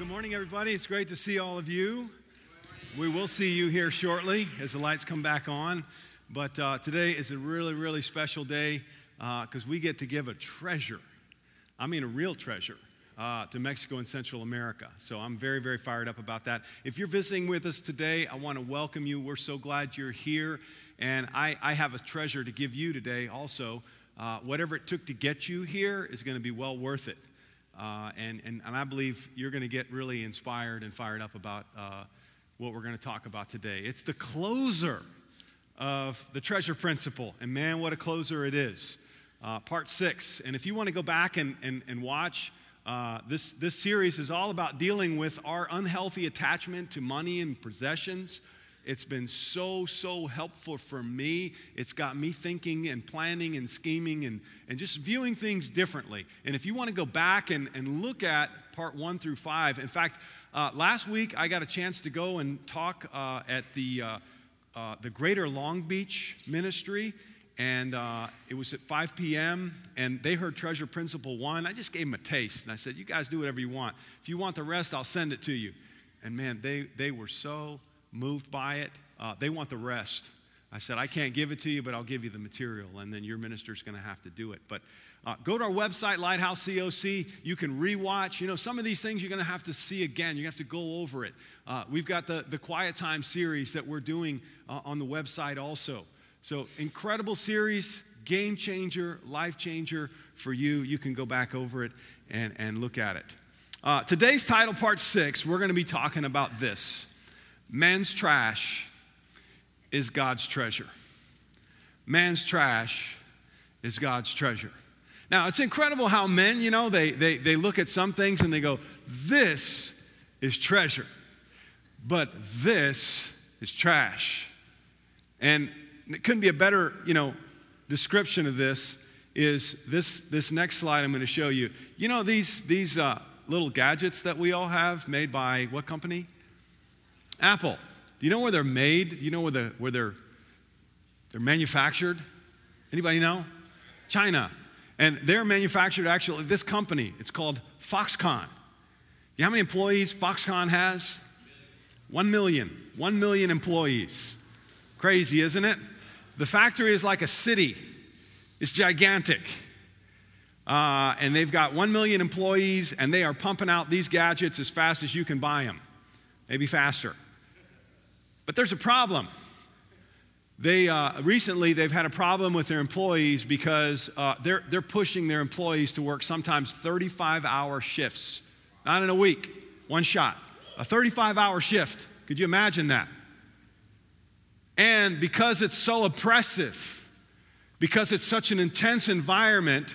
good morning, everybody. It's great to see all of you. We will see you here shortly as the lights come back on. But uh, today is a really, really special day because uh, we get to give a treasure. I mean, a real treasure. Uh, to Mexico and Central America. So I'm very, very fired up about that. If you're visiting with us today, I want to welcome you. We're so glad you're here. And I, I have a treasure to give you today also. Uh, whatever it took to get you here is going to be well worth it. Uh, and, and, and I believe you're going to get really inspired and fired up about uh, what we're going to talk about today. It's the closer of the treasure principle. And man, what a closer it is. Uh, part six. And if you want to go back and, and, and watch, uh, this, this series is all about dealing with our unhealthy attachment to money and possessions. It's been so, so helpful for me. It's got me thinking and planning and scheming and, and just viewing things differently. And if you want to go back and, and look at part one through five, in fact, uh, last week I got a chance to go and talk uh, at the, uh, uh the Greater Long Beach Ministry. And uh, it was at 5 p.m., and they heard Treasure Principle 1. I just gave them a taste, and I said, You guys do whatever you want. If you want the rest, I'll send it to you. And man, they, they were so moved by it. Uh, they want the rest. I said, I can't give it to you, but I'll give you the material, and then your minister's going to have to do it. But uh, go to our website, Lighthouse COC. You can rewatch. You know, some of these things you're going to have to see again. To have to go over it. Uh, we've got the, the Quiet Time series that we're doing uh, on the website also. So, incredible series, game changer, life changer for you. You can go back over it and, and look at it. Uh, today's title, part six, we're going to be talking about this man's trash is God's treasure. Man's trash is God's treasure. Now, it's incredible how men, you know, they, they, they look at some things and they go, this is treasure, but this is trash. And it couldn't be a better, you know, description of this is this, this next slide I'm going to show you. You know, these, these uh, little gadgets that we all have made by what company? Apple. Do you know where they're made? Do you know where, the, where they're, they're manufactured? Anybody know? China. And they're manufactured actually, this company, it's called Foxconn. You know how many employees Foxconn has? One million. One million employees. Crazy, isn't it? The factory is like a city, it's gigantic. Uh, and they've got 1 million employees, and they are pumping out these gadgets as fast as you can buy them, maybe faster. But there's a problem. They uh, recently they've had a problem with their employees because uh, they're, they're pushing their employees to work sometimes 35 hour shifts, not in a week, one shot, a 35 hour shift. Could you imagine that? And because it's so oppressive, because it's such an intense environment,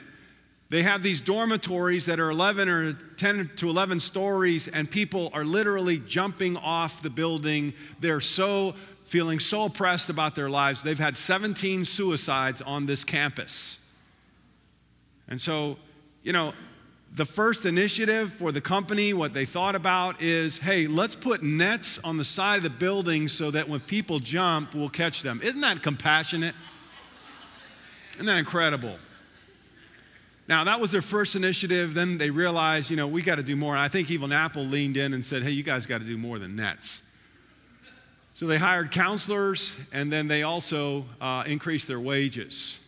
they have these dormitories that are 11 or 10 to 11 stories, and people are literally jumping off the building. They're so feeling so oppressed about their lives. They've had 17 suicides on this campus. And so, you know, the first initiative for the company, what they thought about is hey, let's put nets on the side of the building so that when people jump, we'll catch them. Isn't that compassionate? Isn't that incredible? Now, that was their first initiative. Then they realized, you know, we got to do more. I think even Apple leaned in and said, hey, you guys got to do more than nets. So they hired counselors and then they also uh, increased their wages.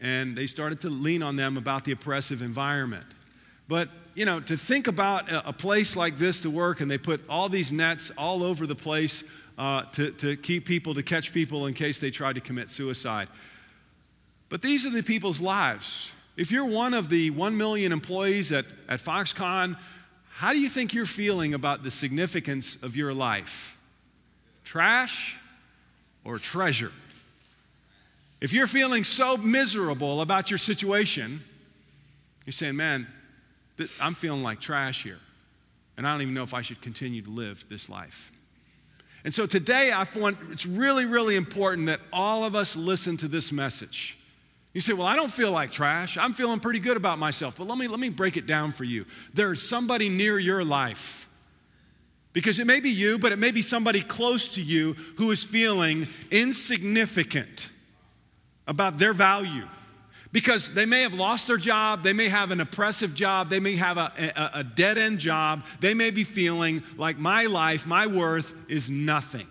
And they started to lean on them about the oppressive environment. But, you know, to think about a, a place like this to work and they put all these nets all over the place uh, to, to keep people, to catch people in case they try to commit suicide. But these are the people's lives. If you're one of the 1 million employees at, at Foxconn, how do you think you're feeling about the significance of your life? Trash or treasure? If you're feeling so miserable about your situation, you're saying, man, I'm feeling like trash here. And I don't even know if I should continue to live this life. And so today, I want, it's really, really important that all of us listen to this message. You say, Well, I don't feel like trash. I'm feeling pretty good about myself. But let me, let me break it down for you. There's somebody near your life. Because it may be you, but it may be somebody close to you who is feeling insignificant about their value Because they may have lost their job, they may have an oppressive job, they may have a, a, a dead end job, they may be feeling like my life, my worth is nothing.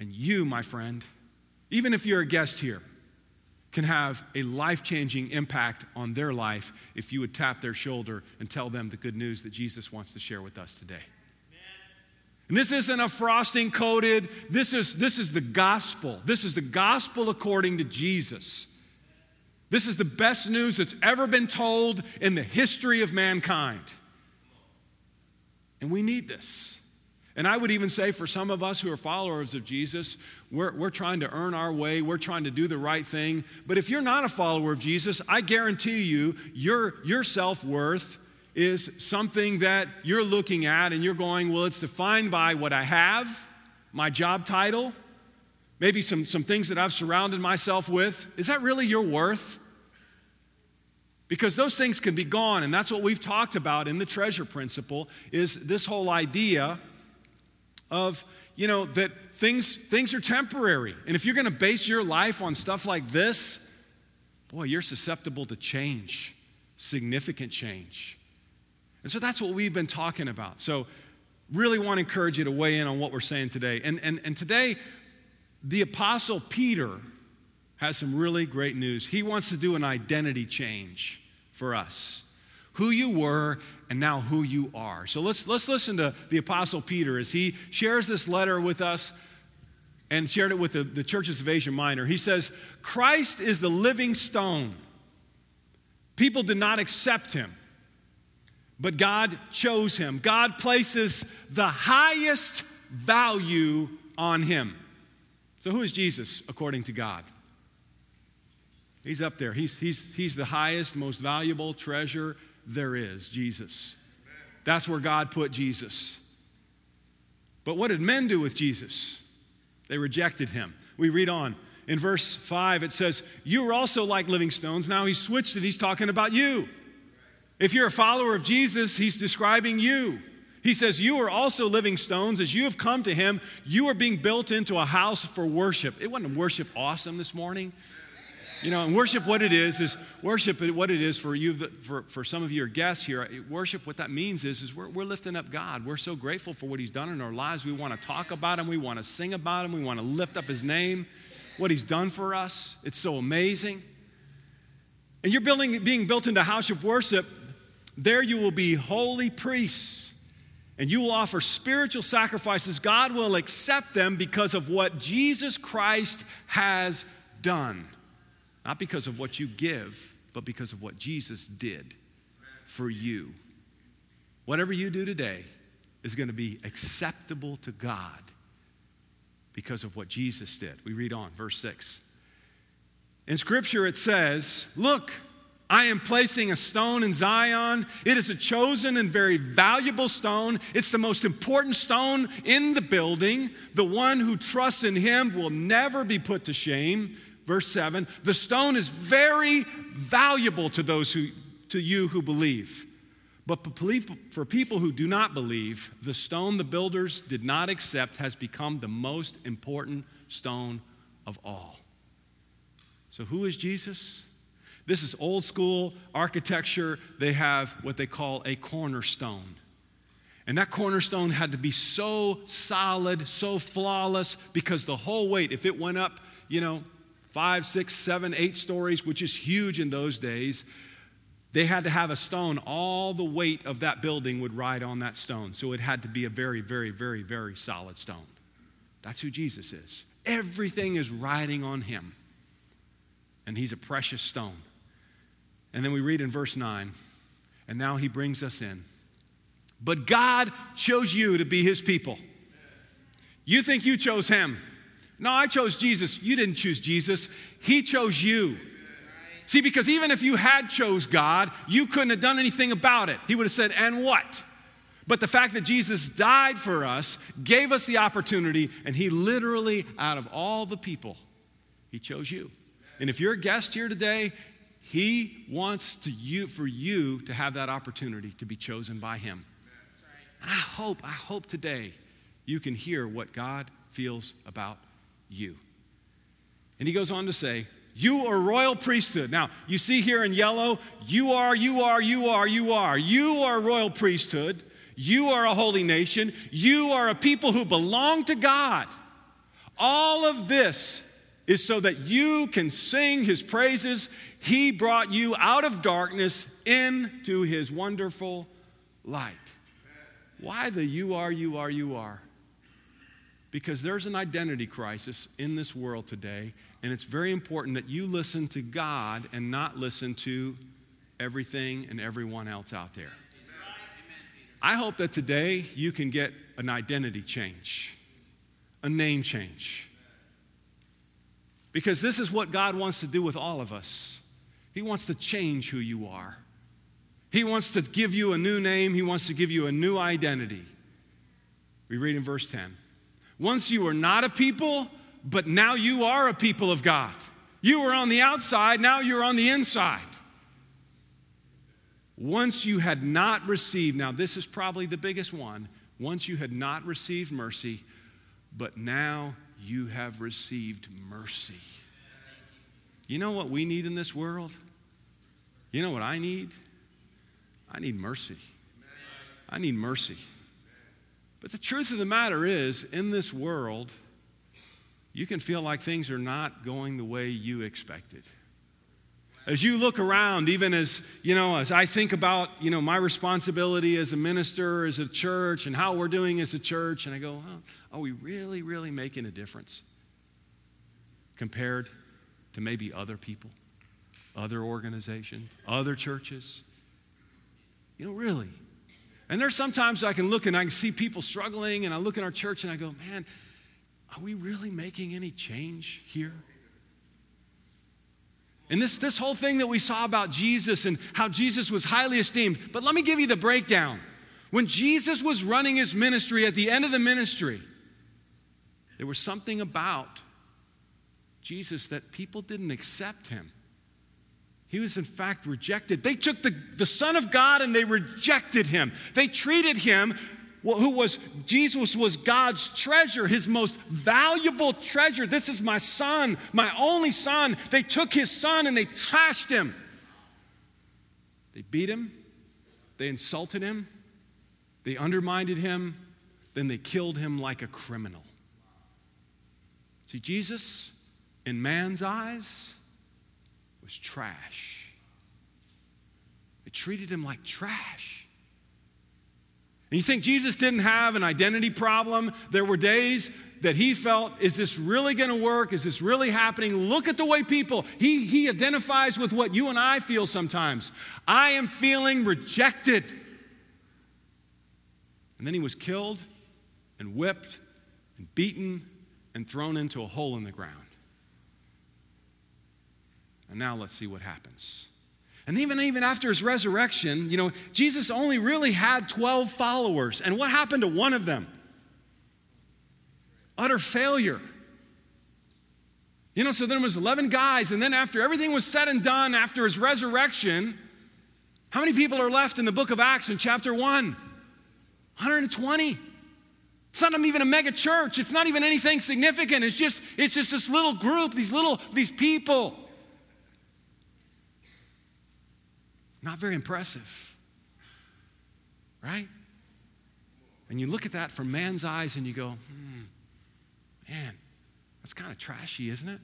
And you, my friend, even if you're a guest here, can have a life changing impact on their life if you would tap their shoulder and tell them the good news that Jesus wants to share with us today. And this isn't a frosting coated, this is, this is the gospel. This is the gospel according to Jesus. This is the best news that's ever been told in the history of mankind. And we need this. And I would even say for some of us who are followers of Jesus, we're, we're trying to earn our way, we're trying to do the right thing. But if you're not a follower of Jesus, I guarantee you, your, your self worth is something that you're looking at and you're going, well, it's defined by what I have, my job title, maybe some, some things that I've surrounded myself with. Is that really your worth? because those things can be gone and that's what we've talked about in the treasure principle is this whole idea of you know that things things are temporary. And if you're going to base your life on stuff like this boy you're susceptible to change significant change. And so that's what we've been talking about. So really want to encourage you to weigh in on what we're saying today. And and, and today the apostle peter has some really great news. He wants to do an identity change for us. Who you were and now who you are. So let's, let's listen to the Apostle Peter as he shares this letter with us and shared it with the, the churches of Asia Minor. He says, Christ is the living stone. People did not accept him, but God chose him. God places the highest value on him. So, who is Jesus according to God? He's up there. He's, he's, he's the highest, most valuable treasure there is, Jesus. That's where God put Jesus. But what did men do with Jesus? They rejected him. We read on. In verse 5, it says, You are also like living stones. Now he switched it. He's talking about you. If you're a follower of Jesus, he's describing you. He says, You are also living stones. As you have come to him, you are being built into a house for worship. It wasn't worship awesome this morning. You know, and worship, what it is, is worship, what it is for you, for, for some of your guests here, worship, what that means is, is we're, we're lifting up God. We're so grateful for what He's done in our lives. We want to talk about Him. We want to sing about Him. We want to lift up His name, what He's done for us. It's so amazing. And you're building, being built into house of worship. There you will be holy priests and you will offer spiritual sacrifices. God will accept them because of what Jesus Christ has done. Not because of what you give, but because of what Jesus did for you. Whatever you do today is going to be acceptable to God because of what Jesus did. We read on, verse 6. In Scripture, it says, Look, I am placing a stone in Zion. It is a chosen and very valuable stone. It's the most important stone in the building. The one who trusts in him will never be put to shame. Verse 7 The stone is very valuable to those who, to you who believe. But for people who do not believe, the stone the builders did not accept has become the most important stone of all. So, who is Jesus? This is old school architecture. They have what they call a cornerstone. And that cornerstone had to be so solid, so flawless, because the whole weight, if it went up, you know, five, six, seven, eight stories, which is huge in those days, they had to have a stone. All the weight of that building would ride on that stone. So it had to be a very, very, very, very solid stone. That's who Jesus is. Everything is riding on him. And he's a precious stone. And then we read in verse 9, and now he brings us in. But God chose you to be his people. You think you chose him. No, I chose Jesus. You didn't choose Jesus. He chose you. See, because even if you had chose God, you couldn't have done anything about it. He would have said, "And what?" But the fact that Jesus died for us gave us the opportunity, and He literally, out of all the people, He chose you. And if you're a guest here today, He wants to you for you to have that opportunity to be chosen by Him. And I hope, I hope today you can hear what God feels about you. And he goes on to say, You are royal priesthood. Now, you see here in yellow, you are, you are, you are, you are. You are royal priesthood. You are a holy nation. You are a people who belong to God. All of this is so that you can sing his praises. He brought you out of darkness into his wonderful light. Why the you are, you are, you are? Because there's an identity crisis in this world today, and it's very important that you listen to God and not listen to everything and everyone else out there. I hope that today you can get an identity change, a name change. Because this is what God wants to do with all of us. He wants to change who you are. He wants to give you a new name, He wants to give you a new identity. We read in verse 10 Once you were not a people, but now you are a people of God. You were on the outside, now you're on the inside. Once you had not received, now this is probably the biggest one, once you had not received mercy, but now you have received mercy. You know what we need in this world? You know what I need? I need mercy. I need mercy. But the truth of the matter is, in this world, you can feel like things are not going the way you expected. As you look around, even as, you know, as I think about, you know, my responsibility as a minister, as a church, and how we're doing as a church, and I go, oh, are we really, really making a difference compared to maybe other people, other organizations, other churches? You know, really. And there's sometimes I can look and I can see people struggling, and I look in our church and I go, man, are we really making any change here? And this, this whole thing that we saw about Jesus and how Jesus was highly esteemed. But let me give you the breakdown. When Jesus was running his ministry, at the end of the ministry, there was something about Jesus that people didn't accept him. He was, in fact, rejected. They took the, the Son of God and they rejected him. They treated him who was Jesus was God's treasure, his most valuable treasure. This is my son, my only son. They took his son and they trashed him. They beat him, they insulted him, they undermined him, then they killed him like a criminal. See, Jesus, in man's eyes, was trash. They treated him like trash. And you think Jesus didn't have an identity problem? There were days that he felt, is this really going to work? Is this really happening? Look at the way people, he, he identifies with what you and I feel sometimes. I am feeling rejected. And then he was killed and whipped and beaten and thrown into a hole in the ground. And now let's see what happens. And even, even after his resurrection, you know, Jesus only really had 12 followers. And what happened to one of them? Utter failure. You know, so there was 11 guys, and then after everything was said and done, after his resurrection, how many people are left in the book of Acts in chapter 1? 120. It's not even a mega church. It's not even anything significant. It's just, it's just this little group, these little, these people. Not very impressive, right? And you look at that from man's eyes and you go, hmm, man, that's kind of trashy, isn't it?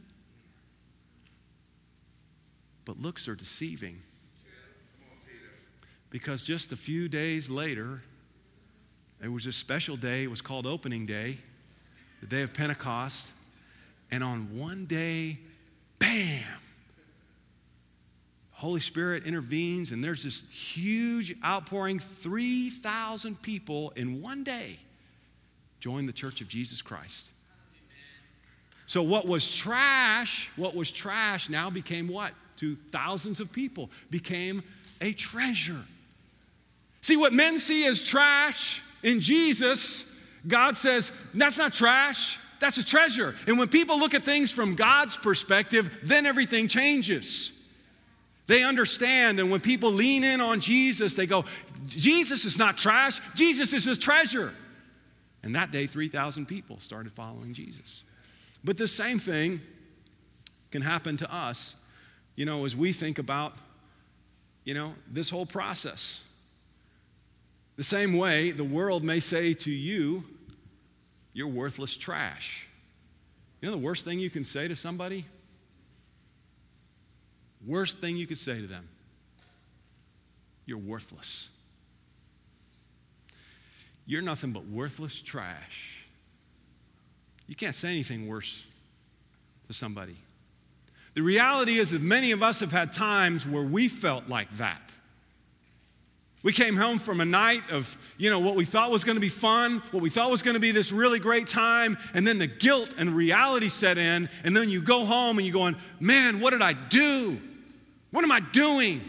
But looks are deceiving. Because just a few days later, there was a special day. It was called Opening Day, the day of Pentecost. And on one day, bam, Holy Spirit intervenes, and there's this huge outpouring 3,000 people in one day join the church of Jesus Christ. So, what was trash, what was trash now became what? To thousands of people, became a treasure. See, what men see as trash in Jesus, God says, that's not trash, that's a treasure. And when people look at things from God's perspective, then everything changes. They understand, and when people lean in on Jesus, they go, Jesus is not trash, Jesus is his treasure. And that day, 3,000 people started following Jesus. But the same thing can happen to us, you know, as we think about, you know, this whole process. The same way the world may say to you, you're worthless trash. You know the worst thing you can say to somebody? Worst thing you could say to them you're worthless. You're nothing but worthless trash. You can't say anything worse to somebody. The reality is that many of us have had times where we felt like that. We came home from a night of, you know, what we thought was going to be fun, what we thought was going to be this really great time, and then the guilt and reality set in, and then you go home and you're going, man, what did I do? What am I doing?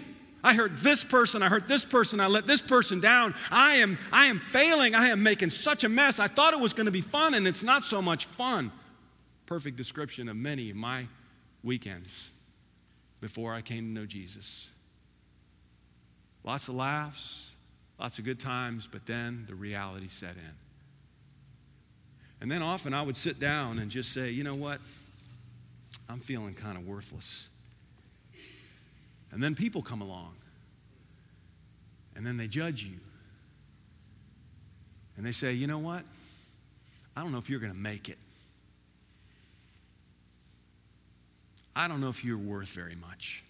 I hurt this person, I hurt this person, I let this person down. I am I am failing. I am making such a mess. I thought it was going to be fun and it's not so much fun. Perfect description of many of my weekends before I came to know Jesus. Lots of laughs, lots of good times, but then the reality set in. And then often I would sit down and just say, you know what? I'm feeling kind of worthless. And then people come along. And then they judge you. And they say, you know what? I don't know if you're going to make it. I don't know if you're worth very much.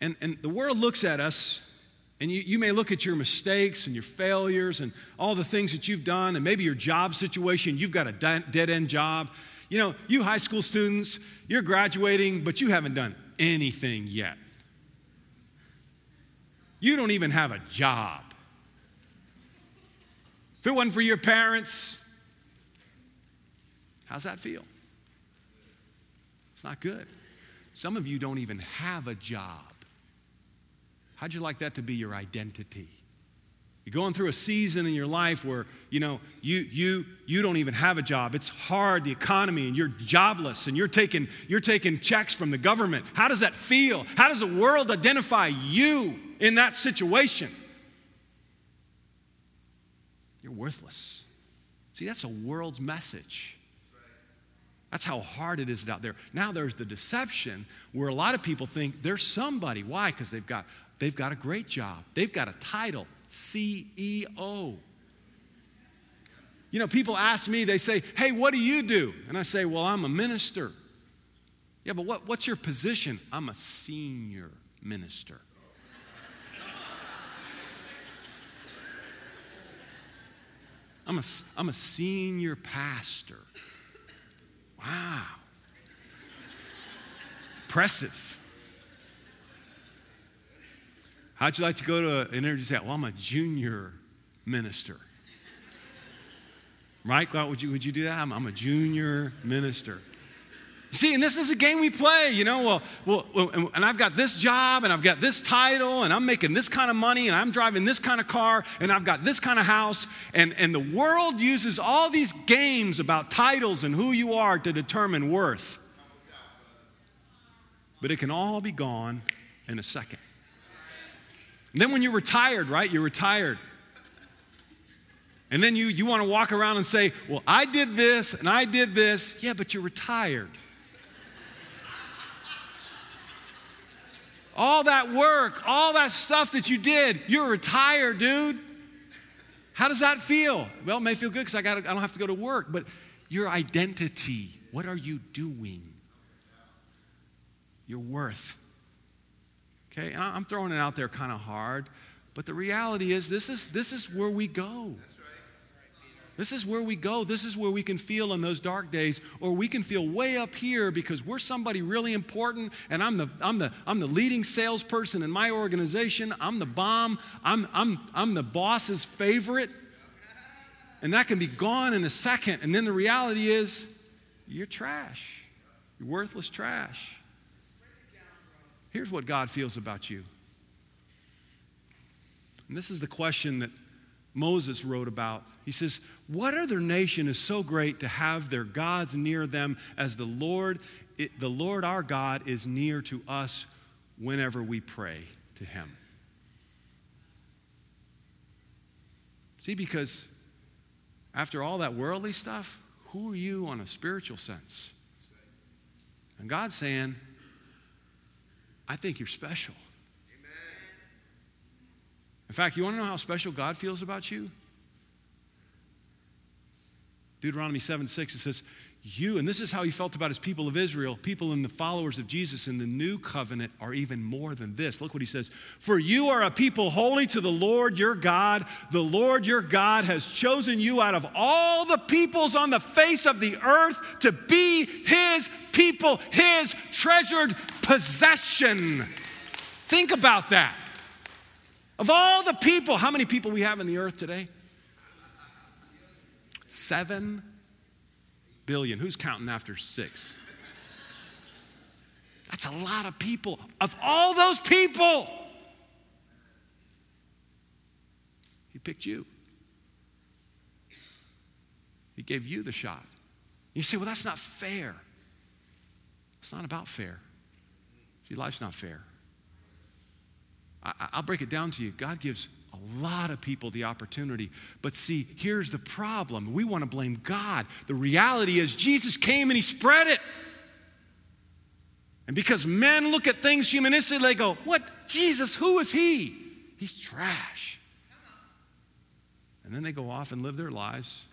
And, and the world looks at us, and you, you may look at your mistakes and your failures and all the things that you've done, and maybe your job situation, you've got a dead end job. You know, you high school students, you're graduating, but you haven't done anything yet. You don't even have a job. If it wasn't for your parents, how's that feel? It's not good. Some of you don't even have a job. How'd you like that to be your identity? You're going through a season in your life where, you know, you, you, you don't even have a job. It's hard, the economy, and you're jobless, and you're taking, you're taking checks from the government. How does that feel? How does the world identify you in that situation? You're worthless. See, that's a world's message. That's how hard it is out there. Now there's the deception where a lot of people think they're somebody. Why? Because they've got They've got a great job. They've got a title, CEO. You know, people ask me, they say, Hey, what do you do? And I say, Well, I'm a minister. Yeah, but what, what's your position? I'm a senior minister. I'm a, I'm a senior pastor. Wow. Impressive. How'd you like to go to an interview and say, well, I'm a junior minister? Right? Would, you, would you do that? I'm, I'm a junior minister. See, and this is a game we play, you know. Well, well, and I've got this job, and I've got this title, and I'm making this kind of money, and I'm driving this kind of car, and I've got this kind of house. And, and the world uses all these games about titles and who you are to determine worth. But it can all be gone in a second. And then when you're retired, right? You're retired. And then you, you want to walk around and say, Well, I did this and I did this. Yeah, but you're retired. all that work, all that stuff that you did, you're retired, dude. How does that feel? Well, it may feel good because I, got I don't have to go to work, but your identity, what are you doing? Your worth. Okay, and I'm throwing it out there kind of hard, but the reality is this is this is where we go. This is where we go. This is where we can feel in those dark days, or we can feel way up here because we're somebody really important, and I'm the, I'm the, I'm the leading salesperson in my organization. I'm the bomb. I'm, I'm, I'm the boss's favorite. And that can be gone in a second. And then the reality is, you're trash. You're worthless trash. Here's what God feels about you. And this is the question that Moses wrote about. He says, What other nation is so great to have their gods near them as the Lord, it, the Lord our God is near to us whenever we pray to him? See, because after all that worldly stuff, who are you on a spiritual sense? And God's saying, I think you're special. Amen. In fact, you want to know how special God feels about you? Deuteronomy 7 6, it says, You, and this is how he felt about his people of Israel, people and the followers of Jesus in the new covenant are even more than this. Look what he says For you are a people holy to the Lord your God. The Lord your God has chosen you out of all the peoples on the face of the earth to be his people, his treasured possession. Think about that. Of all the people, how many people we have in the earth today? Seven billion. Who's counting after six? That's a lot of people. Of all those people, He picked you. He gave you the shot. You say, well, that's not fair. It's not about fair. See, life's not fair. I, will break it down to you. God gives a lot of people the opportunity. But see, here's the problem. We want to blame God. The reality is, Jesus came and He spread it. And because men look at things humanistically, they go, What? Jesus, who is He? He's trash. And then they go off and live their lives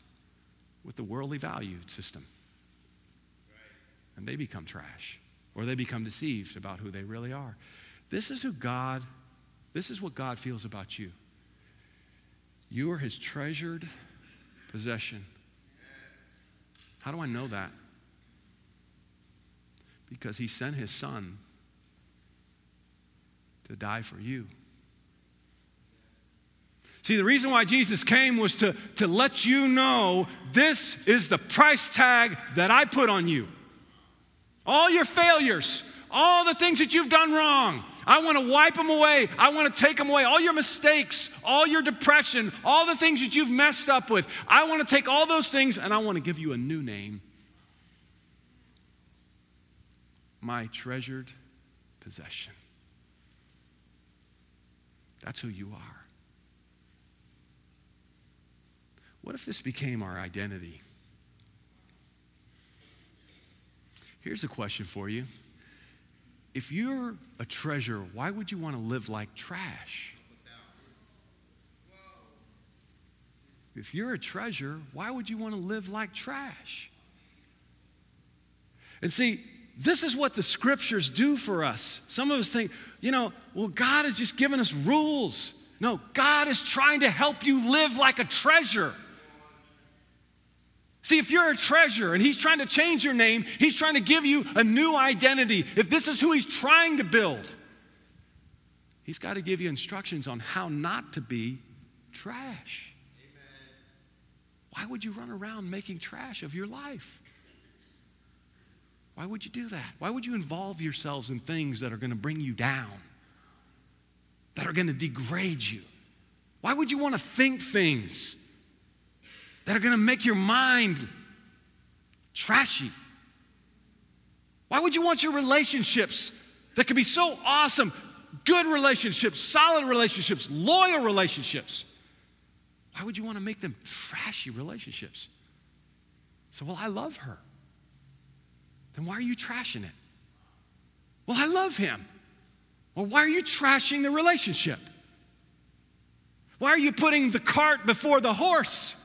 with the worldly value system. And they become trash, or they become deceived about who they really are. This is who God, this is what God feels about you. You are his treasured possession. How do I know that? Because he sent his son to die for you. See, the reason why Jesus came was to, to let you know this is the price tag that I put on you. All your failures, all the things that you've done wrong, I want to wipe them away. I want to take them away. All your mistakes, all your depression, all the things that you've messed up with. I want to take all those things and I want to give you a new name. My treasured possession. That's who you are. What if this became our identity? Here's a question for you if you're a treasure, why would you want to live like trash? If you're a treasure, why would you want to live like trash? And see, this is what the scriptures do for us. Some of us think, you know, well, God has just given us rules. No, God is trying to help you live like a treasure. See, if you're a treasure and he's trying to change your name, he's trying to give you a new identity. If this is who he's trying to build, he's got to give you instructions on how not to be trash. Amen. Why would you run around making trash of your life? Why would you do that? Why would you involve yourselves in things that are going to bring you down, that are going to degrade you? Why would you want to think things that are going to make your mind trashy? Why would you want your relationships that could be so awesome, good relationships, solid relationships, loyal relationships? Why would you want to make them trashy relationships? So, well, I love her. Then why are you trashing it? Well, I love him. Well, why are you trashing the relationship? Why are you putting the cart before the horse?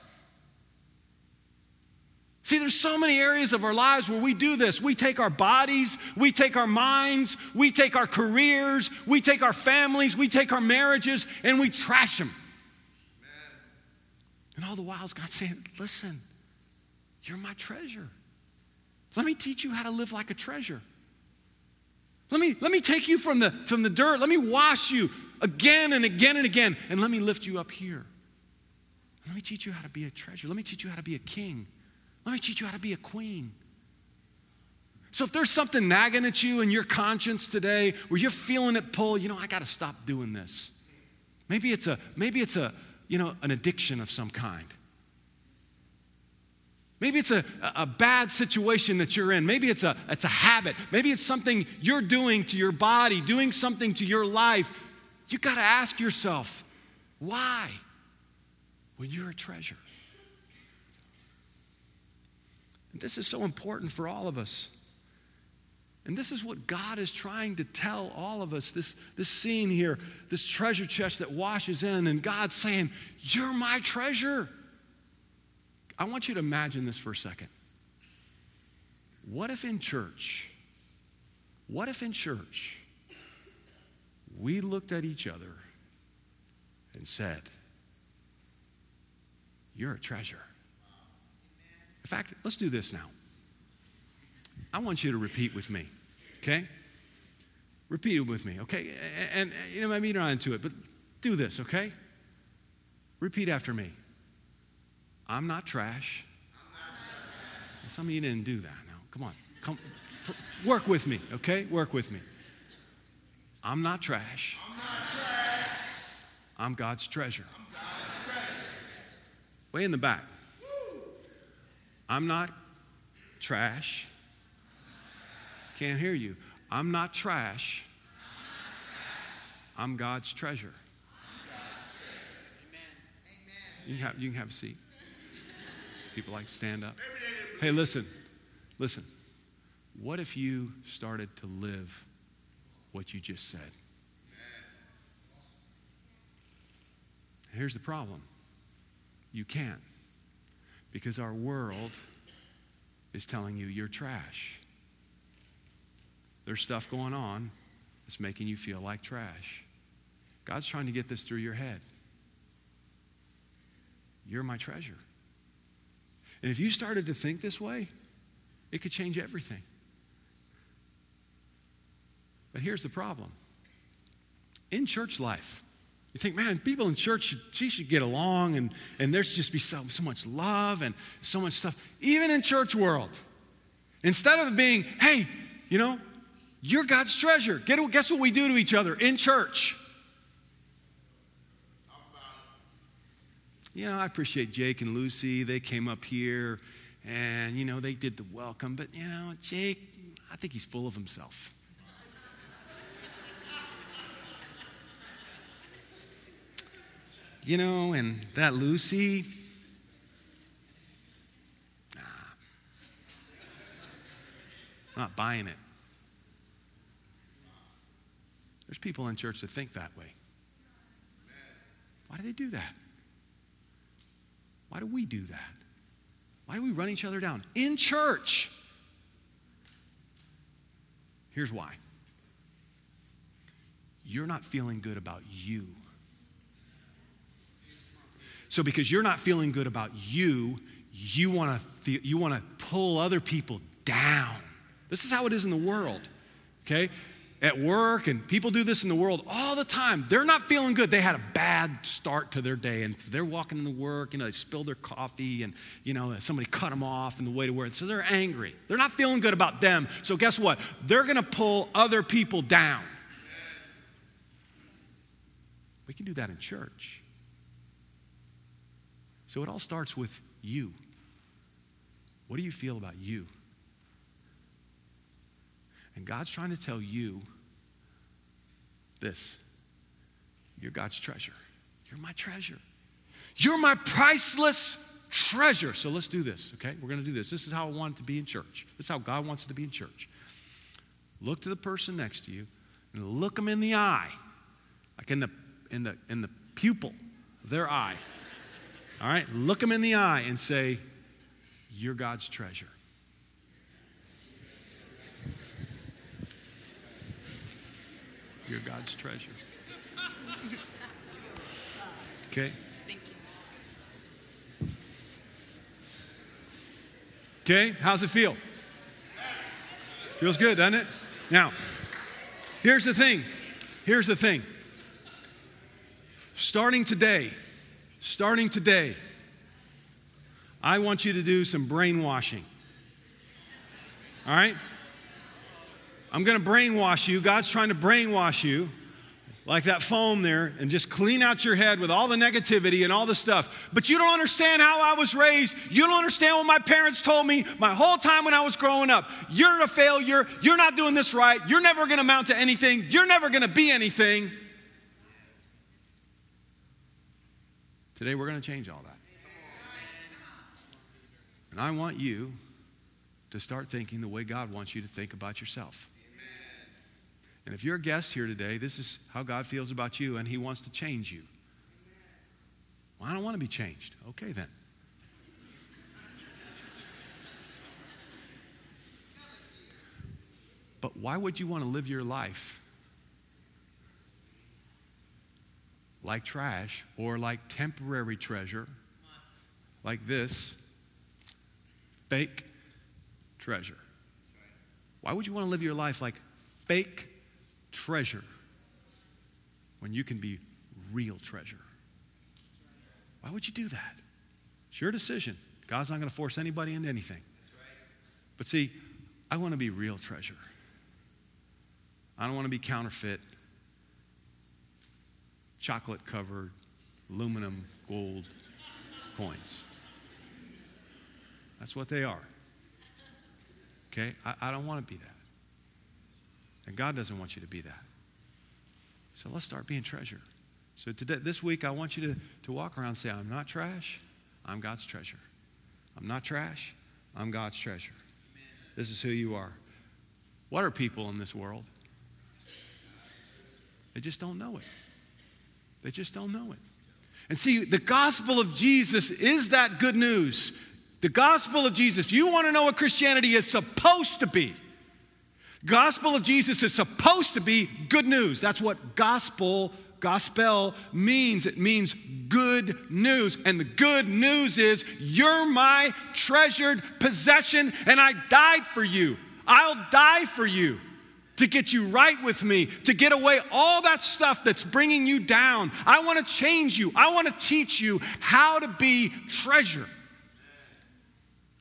See, there's so many areas of our lives where we do this. We take our bodies, we take our minds, we take our careers, we take our families, we take our marriages, and we trash them. And all the while, God's saying, Listen, you're my treasure. Let me teach you how to live like a treasure. Let me, let me take you from the, from the dirt. Let me wash you again and again and again. And let me lift you up here. Let me teach you how to be a treasure. Let me teach you how to be a king. Let me teach you how to be a queen. So if there's something nagging at you in your conscience today where you're feeling it pull, you know, I got to stop doing this. Maybe it's a maybe it's a, you know, an addiction of some kind. Maybe it's a, a bad situation that you're in. Maybe it's a, it's a habit. Maybe it's something you're doing to your body, doing something to your life. You got to ask yourself, why? When you're a treasure. This is so important for all of us. And this is what God is trying to tell all of us this, this scene here, this treasure chest that washes in, and God's saying, You're my treasure. I want you to imagine this for a second. What if in church, what if in church we looked at each other and said, You're a treasure? In fact, let's do this now. I want you to repeat with me, okay? Repeat it with me, okay? And, and you know, maybe you're not into it, but do this, okay? Repeat after me. I'm not trash. I'm not trash. Some of you didn't do that. Now, come on. Come, work with me, okay? Work with me. I'm not trash. I'm, not trash. I'm God's treasure. I'm God's treasure. Way in the back. I'm not trash. Can't hear you. I'm not trash. I'm God's treasure. You can, have, you can have a seat. People like stand up. Hey, listen, listen. What if you started to live what you just said? Here's the problem you can't because our world is telling you you're trash. There's stuff going on that's making you feel like trash. God's trying to get this through your head. You're my treasure. And if you started to think this way, it could change everything. But here's the problem in church life, you think, man, people in church, should, she should get along and, and there's just be so, so much love and so much stuff. Even in church world, instead of being, hey, you know, you're God's treasure. Guess what we do to each other in church? You know, I appreciate Jake and Lucy. They came up here and, you know, they did the welcome. But, you know, Jake, I think he's full of himself. You know, and that Lucy, nah, not buying it. There's people in church that think that way. Why do they do that? Why do we do that? Why do we run each other down? In church. Here's why you're not feeling good about you. So, because you're not feeling good about you, you want to you want to pull other people down. This is how it is in the world. Okay? at work, and people do this in the world all the time. They're not feeling good. They had a bad start to their day, and they're walking into work, you know, they spilled their coffee, and, you know, somebody cut them off in the way to work. So they're angry. They're not feeling good about them. So guess what? They're going to pull other people down. We can do that in church. So it all starts with you. What do you feel about you? And God's trying to tell you this you're God's treasure. You're my treasure. You're my priceless treasure. So let's do this, okay? We're going to do this. This is how I want it to be in church. This is how God wants it to be in church. Look to the person next to you and look them in the eye, like in the, in the, in the pupil of their eye. All right? Look them in the eye and say, You're God's treasure. You're God's treasure. Okay? Thank you. Okay, how's it feel? Feels good, doesn't it? Now, here's the thing. Here's the thing. Starting today, starting today, I want you to do some brainwashing. All right? I'm going to brainwash you. God's trying to brainwash you like that foam there and just clean out your head with all the negativity and all the stuff. But you don't understand how I was raised. You don't understand what my parents told me my whole time when I was growing up. You're a failure. You're not doing this right. You're never going to amount to anything. You're never going to be anything. Today we're going to change all that. And I want you to start thinking the way God wants you to think about yourself. And if you're a guest here today, this is how God feels about you, and He wants to change you. Well, I don't want to be changed. Okay, then. But why would you want to live your life like trash or like temporary treasure, like this fake treasure? Why would you want to live your life like fake treasure when you can be real treasure? Why would you do that? It's your decision. God's not going to force anybody into anything. But see, I want to be real treasure. I don't want to be counterfeit, chocolate covered, aluminum, gold coins. That's what they are. Okay? I, I don't want to be that. And God doesn't want you to be that. So let's start being treasure. So today, this week, I want you to, to walk around and say, I'm not trash, I'm God's treasure. I'm not trash, I'm God's treasure. This is who you are. What are people in this world? They just don't know it. They just don't know it. And see, the gospel of Jesus is that good news. The gospel of Jesus. You want to know what Christianity is supposed to be. Gospel of Jesus is supposed to be good news. That's what gospel gospel means. It means good news. And the good news is you're my treasured possession and I died for you. I'll die for you to get you right with me, to get away all that stuff that's bringing you down. I want to change you. I want to teach you how to be treasure.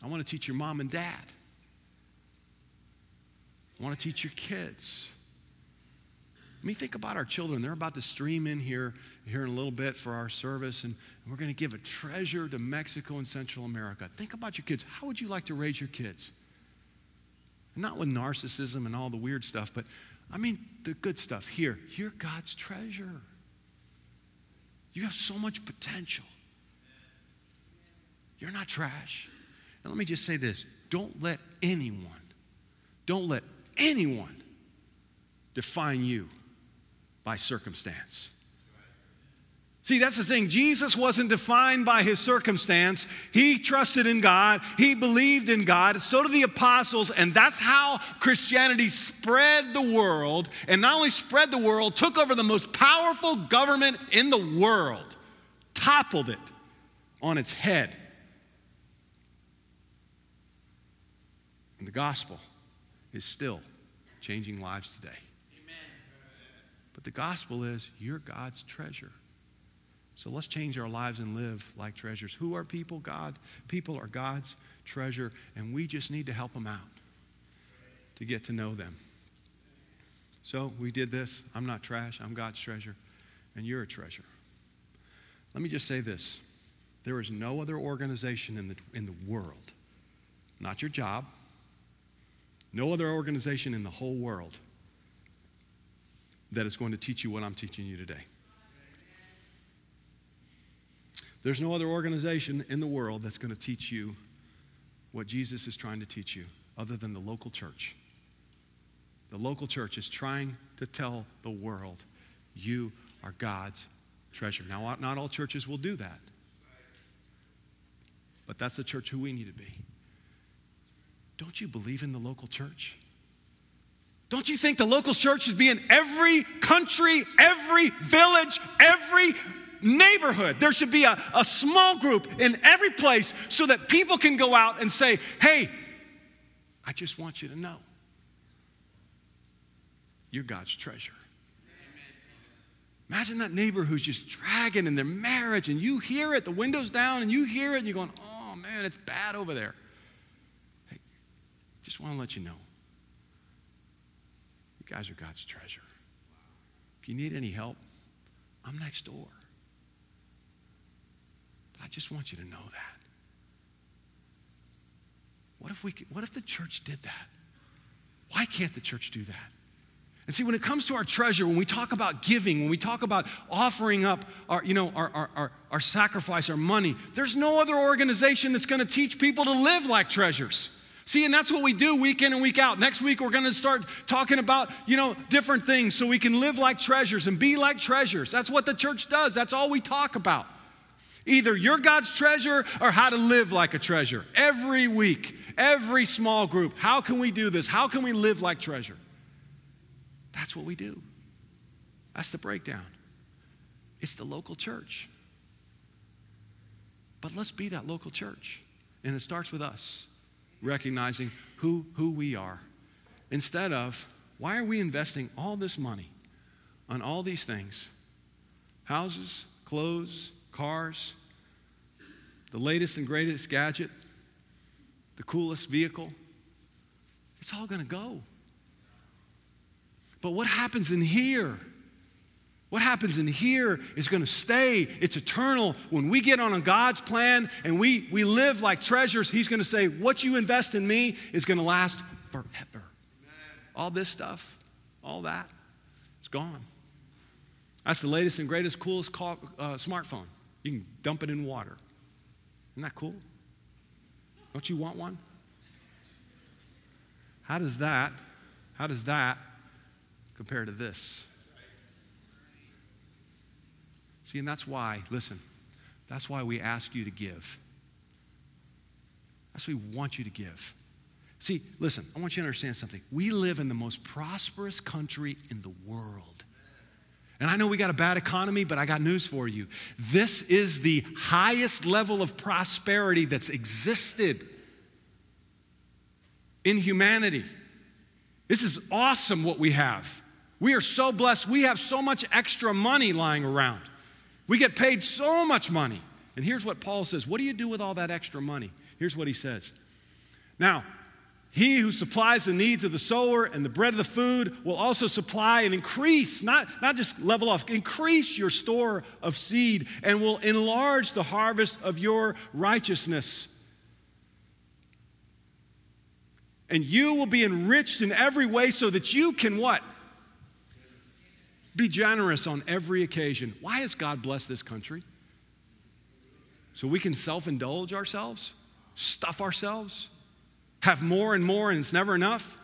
I want to teach your mom and dad. I want to teach your kids. I mean, think about our children. They're about to stream in here here in a little bit for our service, and we're going to give a treasure to Mexico and Central America. Think about your kids. How would you like to raise your kids? Not with narcissism and all the weird stuff, but I mean the good stuff. Here, you're God's treasure. You have so much potential. You're not trash. And let me just say this don't let anyone, don't let anyone define you by circumstance. See, that's the thing. Jesus wasn't defined by his circumstance. He trusted in God, he believed in God. So did the apostles, and that's how Christianity spread the world. And not only spread the world, took over the most powerful government in the world, toppled it on its head. And the gospel is still changing lives today. Amen. But the gospel is you're God's treasure. So let's change our lives and live like treasures. Who are people? God. People are God's treasure, and we just need to help them out to get to know them. So we did this. I'm not trash, I'm God's treasure, and you're a treasure. Let me just say this there is no other organization in the, in the world, not your job, no other organization in the whole world that is going to teach you what I'm teaching you today. There's no other organization in the world that's going to teach you what Jesus is trying to teach you other than the local church. The local church is trying to tell the world, you are God's treasure. Now, not all churches will do that, but that's the church who we need to be. Don't you believe in the local church? Don't you think the local church should be in every country, every village, every neighborhood. There should be a, a small group in every place so that people can go out and say, hey, I just want you to know you're God's treasure. Imagine that neighbor who's just dragging in their marriage and you hear it, the window's down, and you hear it, and you're going, oh man, it's bad over there. Hey, just want to let you know you guys are God's treasure. If you need any help, I'm next door. I just want you to know that. What if, we, could, what if the church did that? Why can't the church do that? And see, when it comes to our treasure, when we talk about giving, when we talk about offering up our, you know, our, our, our, our sacrifice, our money, there's no other organization that's going to teach people to live like treasures. See, and that's what we do week in and week out. Next week, we're going to start talking about, you know, different things so we can live like treasures and be like treasures. That's what the church does. That's all we talk about. Either you're God's treasure or how to live like a treasure. Every week, every small group. How can we do this? How can we live like treasure? That's what we do. That's the breakdown. It's the local church. But let's be that local church. And it starts with us recognizing who, who we are. Instead of, why are we investing all this money on all these things? Houses, clothes, cars, the latest and greatest gadget, the coolest vehicle. It's all going to go. But what happens in here? What happens in here is going to stay. It's eternal. When we get on a God's plan and we, we live like treasures, He's going to say, What you invest in me is going to last forever. Amen. All this stuff, all that, it's gone. That's the latest and greatest, coolest call, uh, smartphone. You can dump it in water. Isn't that cool? Don't you want one? How does that, how does that compare to this? See, and that's why, listen, that's why we ask you to give. That's why we want you to give. See, listen, I want you to understand something. We live in the most prosperous country in the world. And I know we got a bad economy, but I got news for you. This is the highest level of prosperity that's existed in humanity. This is awesome what we have. We are so blessed. We have so much extra money lying around. We get paid so much money. And here's what Paul says What do you do with all that extra money? Here's what he says. Now, he who supplies the needs of the sower and the bread of the food will also supply and increase, not, not just level off, increase your store of seed and will enlarge the harvest of your righteousness. And you will be enriched in every way so that you can what? Be generous on every occasion. Why has God blessed this country? So we can self indulge ourselves, stuff ourselves, have more and more, and it's never enough?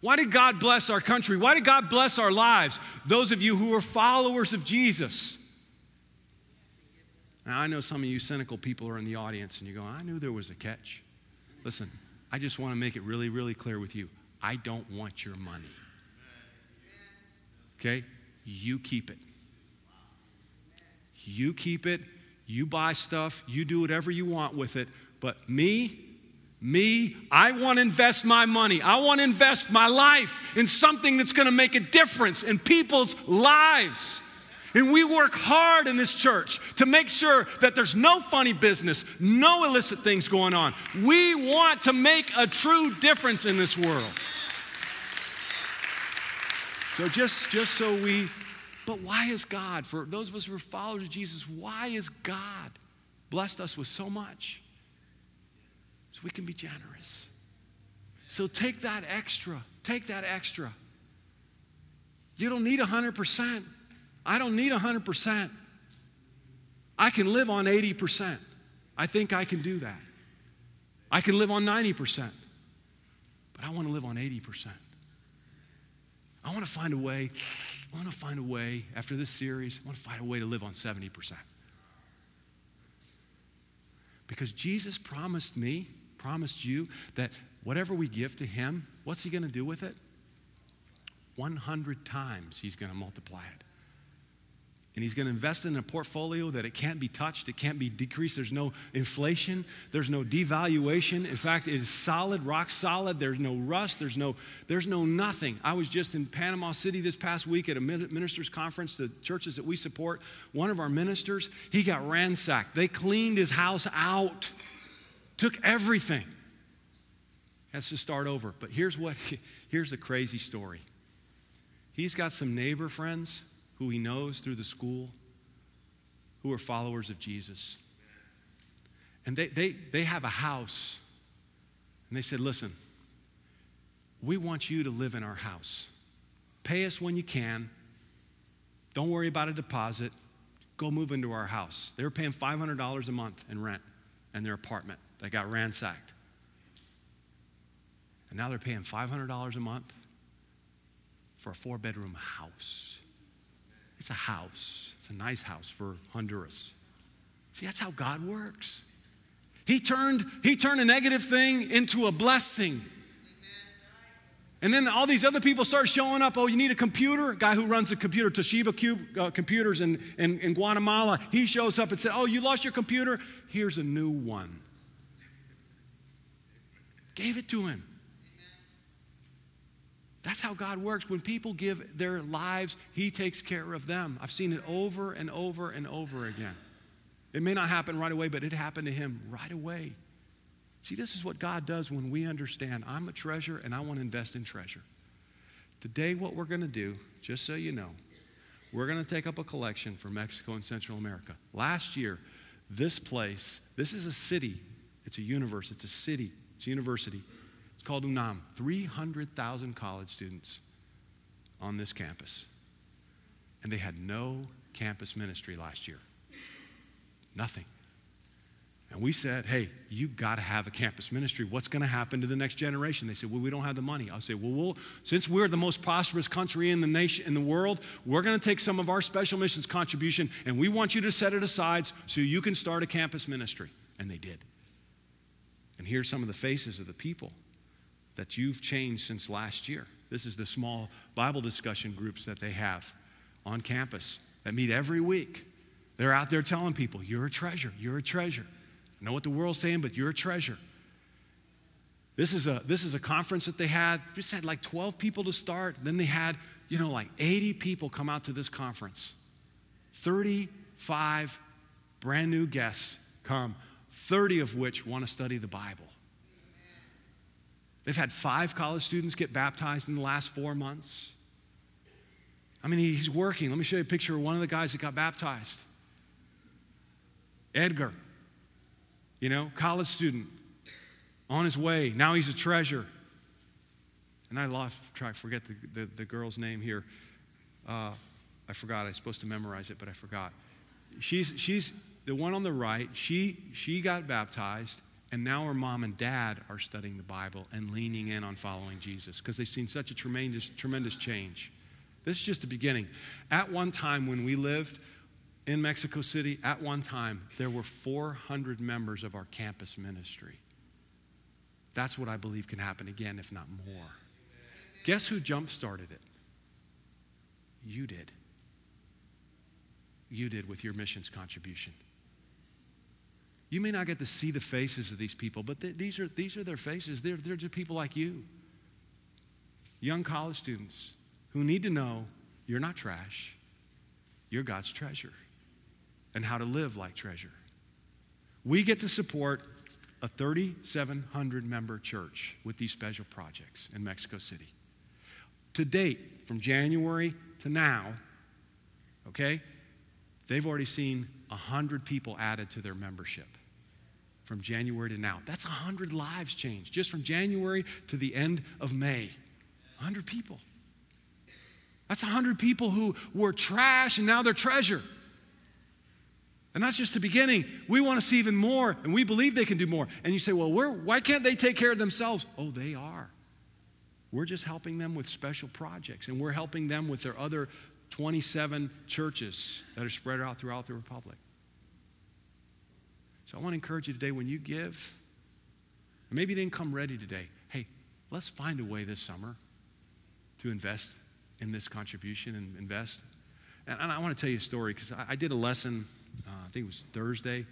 Why did God bless our country? Why did God bless our lives? Those of you who are followers of Jesus. Now, I know some of you cynical people are in the audience and you're going, I knew there was a catch. Listen, I just want to make it really, really clear with you. I don't want your money. Okay? you keep it. You keep it, you buy stuff, you do whatever you want with it. But me, me, I want to invest my money. I want to invest my life in something that's going to make a difference in people's lives. And we work hard in this church to make sure that there's no funny business, no illicit things going on. We want to make a true difference in this world. So just, just so we, but why is God, for those of us who are followers of Jesus, why is God blessed us with so much? So we can be generous. So take that extra, take that extra. You don't need 100%. I don't need 100%. I can live on 80%. I think I can do that. I can live on 90%. But I want to live on 80%. I want to find a way, I want to find a way, after this series, I want to find a way to live on 70%. Because Jesus promised me, promised you, that whatever we give to Him, what's He going to do with it? 100 times He's going to multiply it and he's going to invest in a portfolio that it can't be touched, it can't be decreased. There's no inflation, there's no devaluation. In fact, it is solid, rock solid. There's no rust, there's no there's no nothing. I was just in Panama City this past week at a ministers conference, the churches that we support. One of our ministers, he got ransacked. They cleaned his house out. Took everything. Has to start over. But here's what here's the crazy story. He's got some neighbor friends who he knows through the school who are followers of Jesus. And they, they, they have a house. And they said, Listen, we want you to live in our house. Pay us when you can. Don't worry about a deposit. Go move into our house. They were paying $500 a month in rent in their apartment. They got ransacked. And now they're paying $500 a month for a four bedroom house. It's a house, it's a nice house for Honduras. See, that's how God works. He turned, he turned a negative thing into a blessing. And then all these other people start showing up. Oh, you need a computer? A guy who runs a computer, Toshiba Cube, uh, Computers in, in, in Guatemala, he shows up and said, Oh, you lost your computer? Here's a new one. Gave it to him. That's how God works. When people give their lives, He takes care of them. I've seen it over and over and over again. It may not happen right away, but it happened to him right away. See, this is what God does when we understand I'm a treasure and I want to invest in treasure. Today, what we're going to do, just so you know, we're going to take up a collection for Mexico and Central America. Last year, this place, this is a city, it's a universe, it's a city, it's a university. It's called UNAM. 300,000 college students on this campus. And they had no campus ministry last year. Nothing. And we said, hey, you got to have a campus ministry. What's going to happen to the next generation? They said, well, we don't have the money. I said, well, we'll since we're the most prosperous country in the nation, in the world, we're going to take some of our special missions contribution and we want you to set it aside so you can start a campus ministry. And they did. And here's some of the faces of the people that you've changed since last year. This is the small Bible discussion groups that they have on campus that meet every week. They're out there telling people, you're a treasure, you're a treasure. I know what the world's saying, but you're a treasure. This is a, this is a conference that they had, just had like 12 people to start. Then they had, you know, like 80 people come out to this conference. 35 brand new guests come, 30 of which want to study the Bible. They've had five college students get baptized in the last four months. I mean, he's working. Let me show you a picture of one of the guys that got baptized. Edgar, you know, college student, on his way. Now he's a treasure. And I lost track, forget the, the, the girl's name here. Uh, I forgot. I was supposed to memorize it, but I forgot. She's, she's the one on the right. She, she got baptized, and now her mom and dad are studying the Bible and leaning in on following Jesus because they've seen such a tremendous, tremendous change. This is just the beginning. At one time when we lived, in Mexico City, at one time, there were 400 members of our campus ministry. That's what I believe can happen again, if not more. Guess who jump started it? You did. You did with your missions contribution. You may not get to see the faces of these people, but these, are, these are their faces. They're, they're just people like you. Young college students who need to know you're not trash, you're God's treasure and how to live like treasure. We get to support a 3,700 member church with these special projects in Mexico City. To date, from January to now, okay, they've already seen 100 people added to their membership from January to now. That's 100 lives changed just from January to the end of May. 100 people. That's 100 people who were trash and now they're treasure. And that's just the beginning. We want to see even more, and we believe they can do more. And you say, well, why can't they take care of themselves? Oh, they are. We're just helping them with special projects, and we're helping them with their other 27 churches that are spread out throughout the republic. So I want to encourage you today when you give, maybe you didn't come ready today. Hey, let's find a way this summer to invest in this contribution and invest. And, I want to tell you a story because I did a lesson uh, I think it was Thursday.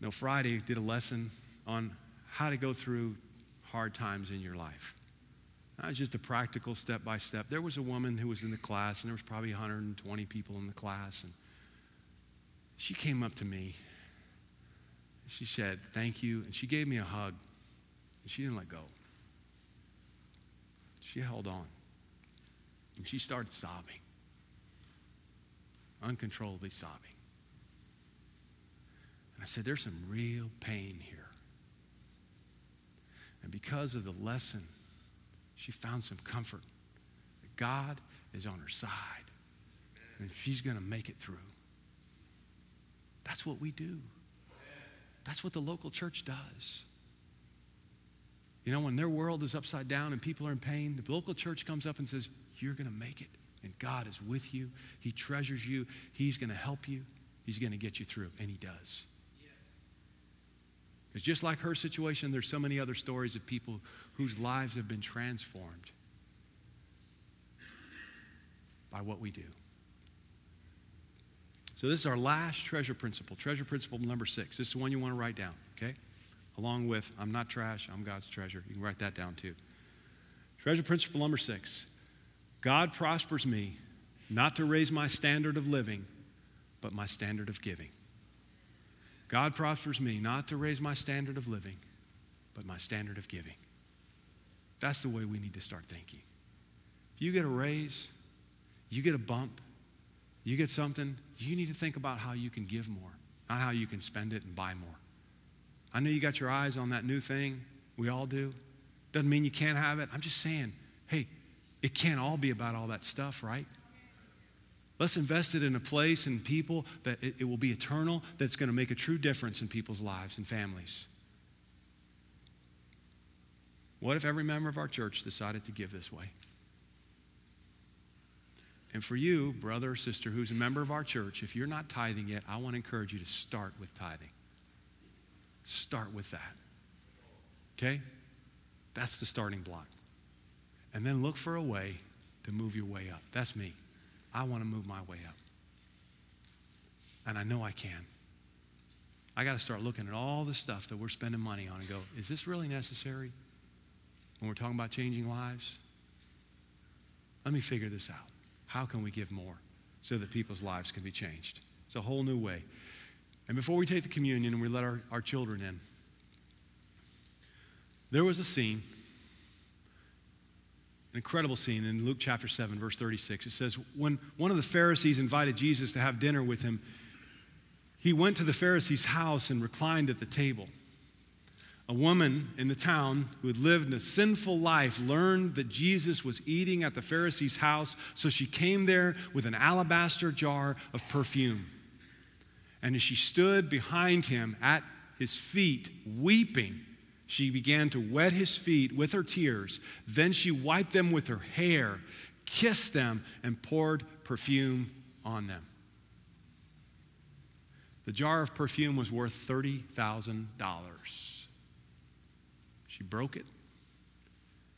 No, Friday, did a lesson on how to go through hard times in your life. That was just a practical step by step. There was a woman who was in the class, and there was probably 120 people in the class, and she came up to me. She said, Thank you. And she gave me a hug. And she didn't let go. She held on. And she started sobbing, uncontrollably sobbing. And I said, There's some real pain here. And because of the lesson, she found some comfort that God is on her side and she's going to make it through. That's what we do. That's what the local church does. You know, when their world is upside down and people are in pain, the local church comes up and says, You're going to make it. And God is with you. He treasures you. He's going to help you. He's going to get you through. And He does. Because just like her situation, there's so many other stories of people whose lives have been transformed by what we do. So, this is our last treasure principle. Treasure principle number six. This is the one you want to write down, okay? Along with, I'm not trash, I'm God's treasure. You can write that down too. Treasure principle number six God prospers me not to raise my standard of living, but my standard of giving. God prospers me not to raise my standard of living, but my standard of giving. That's the way we need to start thinking. If you get a raise, you get a bump, you get something, you need to think about how you can give more, not how you can spend it and buy more. I know you got your eyes on that new thing. We all do. Doesn't mean you can't have it. I'm just saying, hey, it can't all be about all that stuff, right? Let's invest it in a place and people that it, it will be eternal, that's going to make a true difference in people's lives and families. What if every member of our church decided to give this way? And for you, brother or sister who's a member of our church, if you're not tithing yet, I want to encourage you to start with tithing. Start with that. Okay? That's the starting block. And then look for a way to move your way up. That's me. I want to move my way up. And I know I can. I got to start looking at all the stuff that we're spending money on and go, is this really necessary when we're talking about changing lives? Let me figure this out. How can we give more so that people's lives can be changed? It's a whole new way. And before we take the communion and we let our, our children in, there was a scene an incredible scene in Luke chapter 7, verse 36. It says, When one of the Pharisees invited Jesus to have dinner with him, he went to the Pharisee's house and reclined at the table. A woman in the town who had lived a sinful life learned that Jesus was eating at the Pharisee's house, so she came there with an alabaster jar of perfume. And as she stood behind him at his feet, weeping, she began to wet his feet with her tears. Then she wiped them with her hair, kissed them, and poured perfume on them. The jar of perfume was worth $30,000. She broke it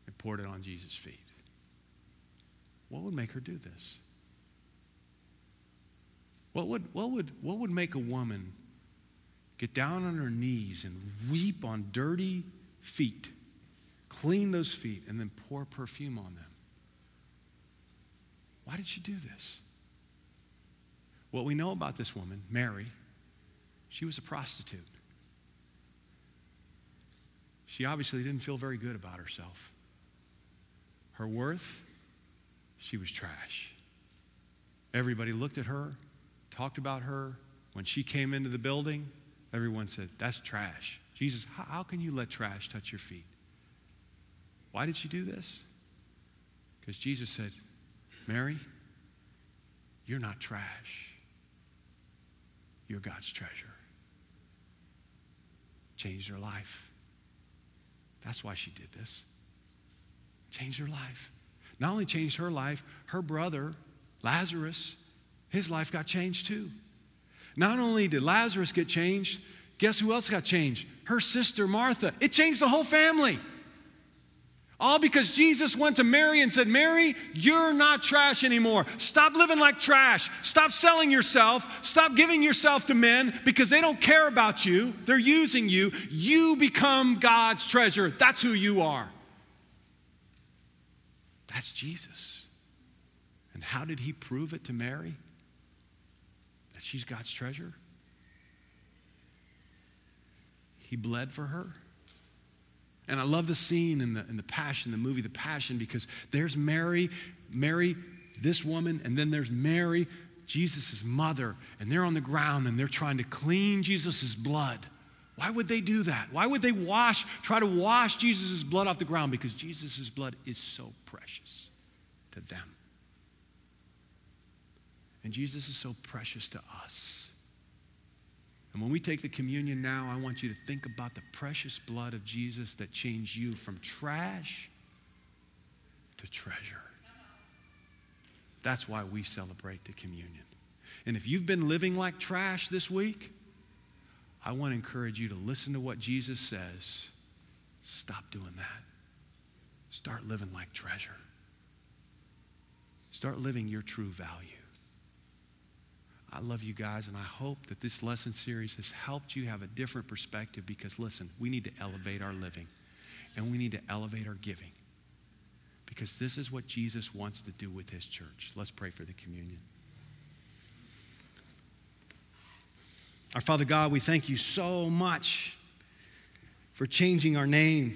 and poured it on Jesus' feet. What would make her do this? What would, what would, what would make a woman get down on her knees and weep on dirty feet, clean those feet, and then pour perfume on them. Why did she do this? What we know about this woman, Mary, she was a prostitute. She obviously didn't feel very good about herself. Her worth, she was trash. Everybody looked at her, talked about her. When she came into the building, Everyone said, That's trash. Jesus, how, can you let trash touch your feet? Why did she do this? Because Jesus said, Mary, you're not trash. You're God's treasure. Changed her life. That's why she did this. Changed her life. Not only changed her life, her brother, Lazarus, his life got changed too. Not only did Lazarus get changed, guess who else got changed? Her sister Martha. It changed the whole family. All because Jesus went to Mary and said, Mary, you're not trash anymore. Stop living like trash. Stop selling yourself. Stop giving yourself to men because they don't care about you. They're using you. You become God's treasure. That's who you are. That's Jesus. And how did he prove it to Mary? that she's God's treasure? He bled for her. And I love the scene in the, in the Passion, the movie The Passion, because there's Mary, Mary, this woman, and then there's Mary, Jesus' mother, and they're on the ground and they're trying to clean Jesus' blood. Why would they do that? Why would they wash, try to wash Jesus' blood off the ground? Because Jesus' blood is so precious to them. And Jesus is so precious to us. And when we take the communion now, I want you to think about the precious blood of Jesus that changed you from trash to treasure. That's why we celebrate the communion. And if you've been living like trash this week, I want to encourage you to listen to what Jesus says. Stop doing that. Start living like treasure. Start living your true value. I love you guys, and I hope that this lesson series has helped you have a different perspective because, listen, we need to elevate our living and we need to elevate our giving because this is what Jesus wants to do with his church. Let's pray for the communion. Our Father God, we thank you so much for changing our name.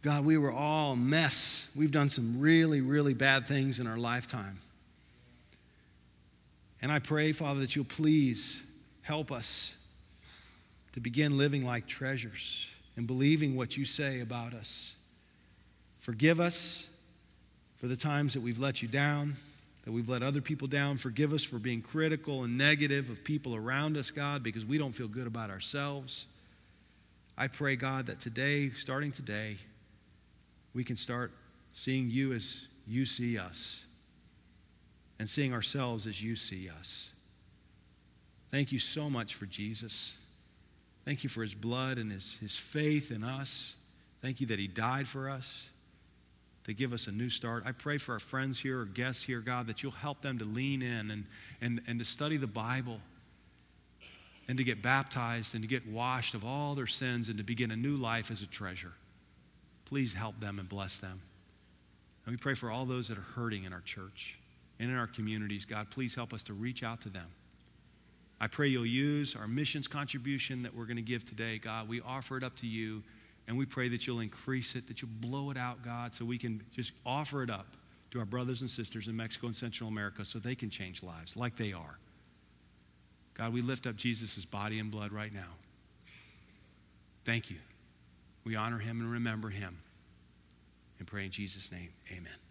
God, we were all a mess. We've done some really, really bad things in our lifetime. And I pray, Father, that you'll please help us to begin living like treasures and believing what you say about us. Forgive us for the times that we've let you down, that we've let other people down. Forgive us for being critical and negative of people around us, God, because we don't feel good about ourselves. I pray, God, that today, starting today, we can start seeing you as you see us and seeing ourselves as you see us. Thank you so much for Jesus. Thank you for his blood and his, his faith in us. Thank you that he died for us to give us a new start. I pray for our friends here or guests here, God, that you'll help them to lean in and, and, and to study the Bible and to get baptized and to get washed of all their sins and to begin a new life as a treasure. Please help them and bless them. And we pray for all those that are hurting in our church and in our communities. God, please help us to reach out to them. I pray you'll use our missions contribution that we're going to give today. God, we offer it up to you, and we pray that you'll increase it, that you'll blow it out, God, so we can just offer it up to our brothers and sisters in Mexico and Central America so they can change lives like they are. God, we lift up Jesus' body and blood right now. Thank you. We honor him and remember him. And pray in Jesus' name, amen.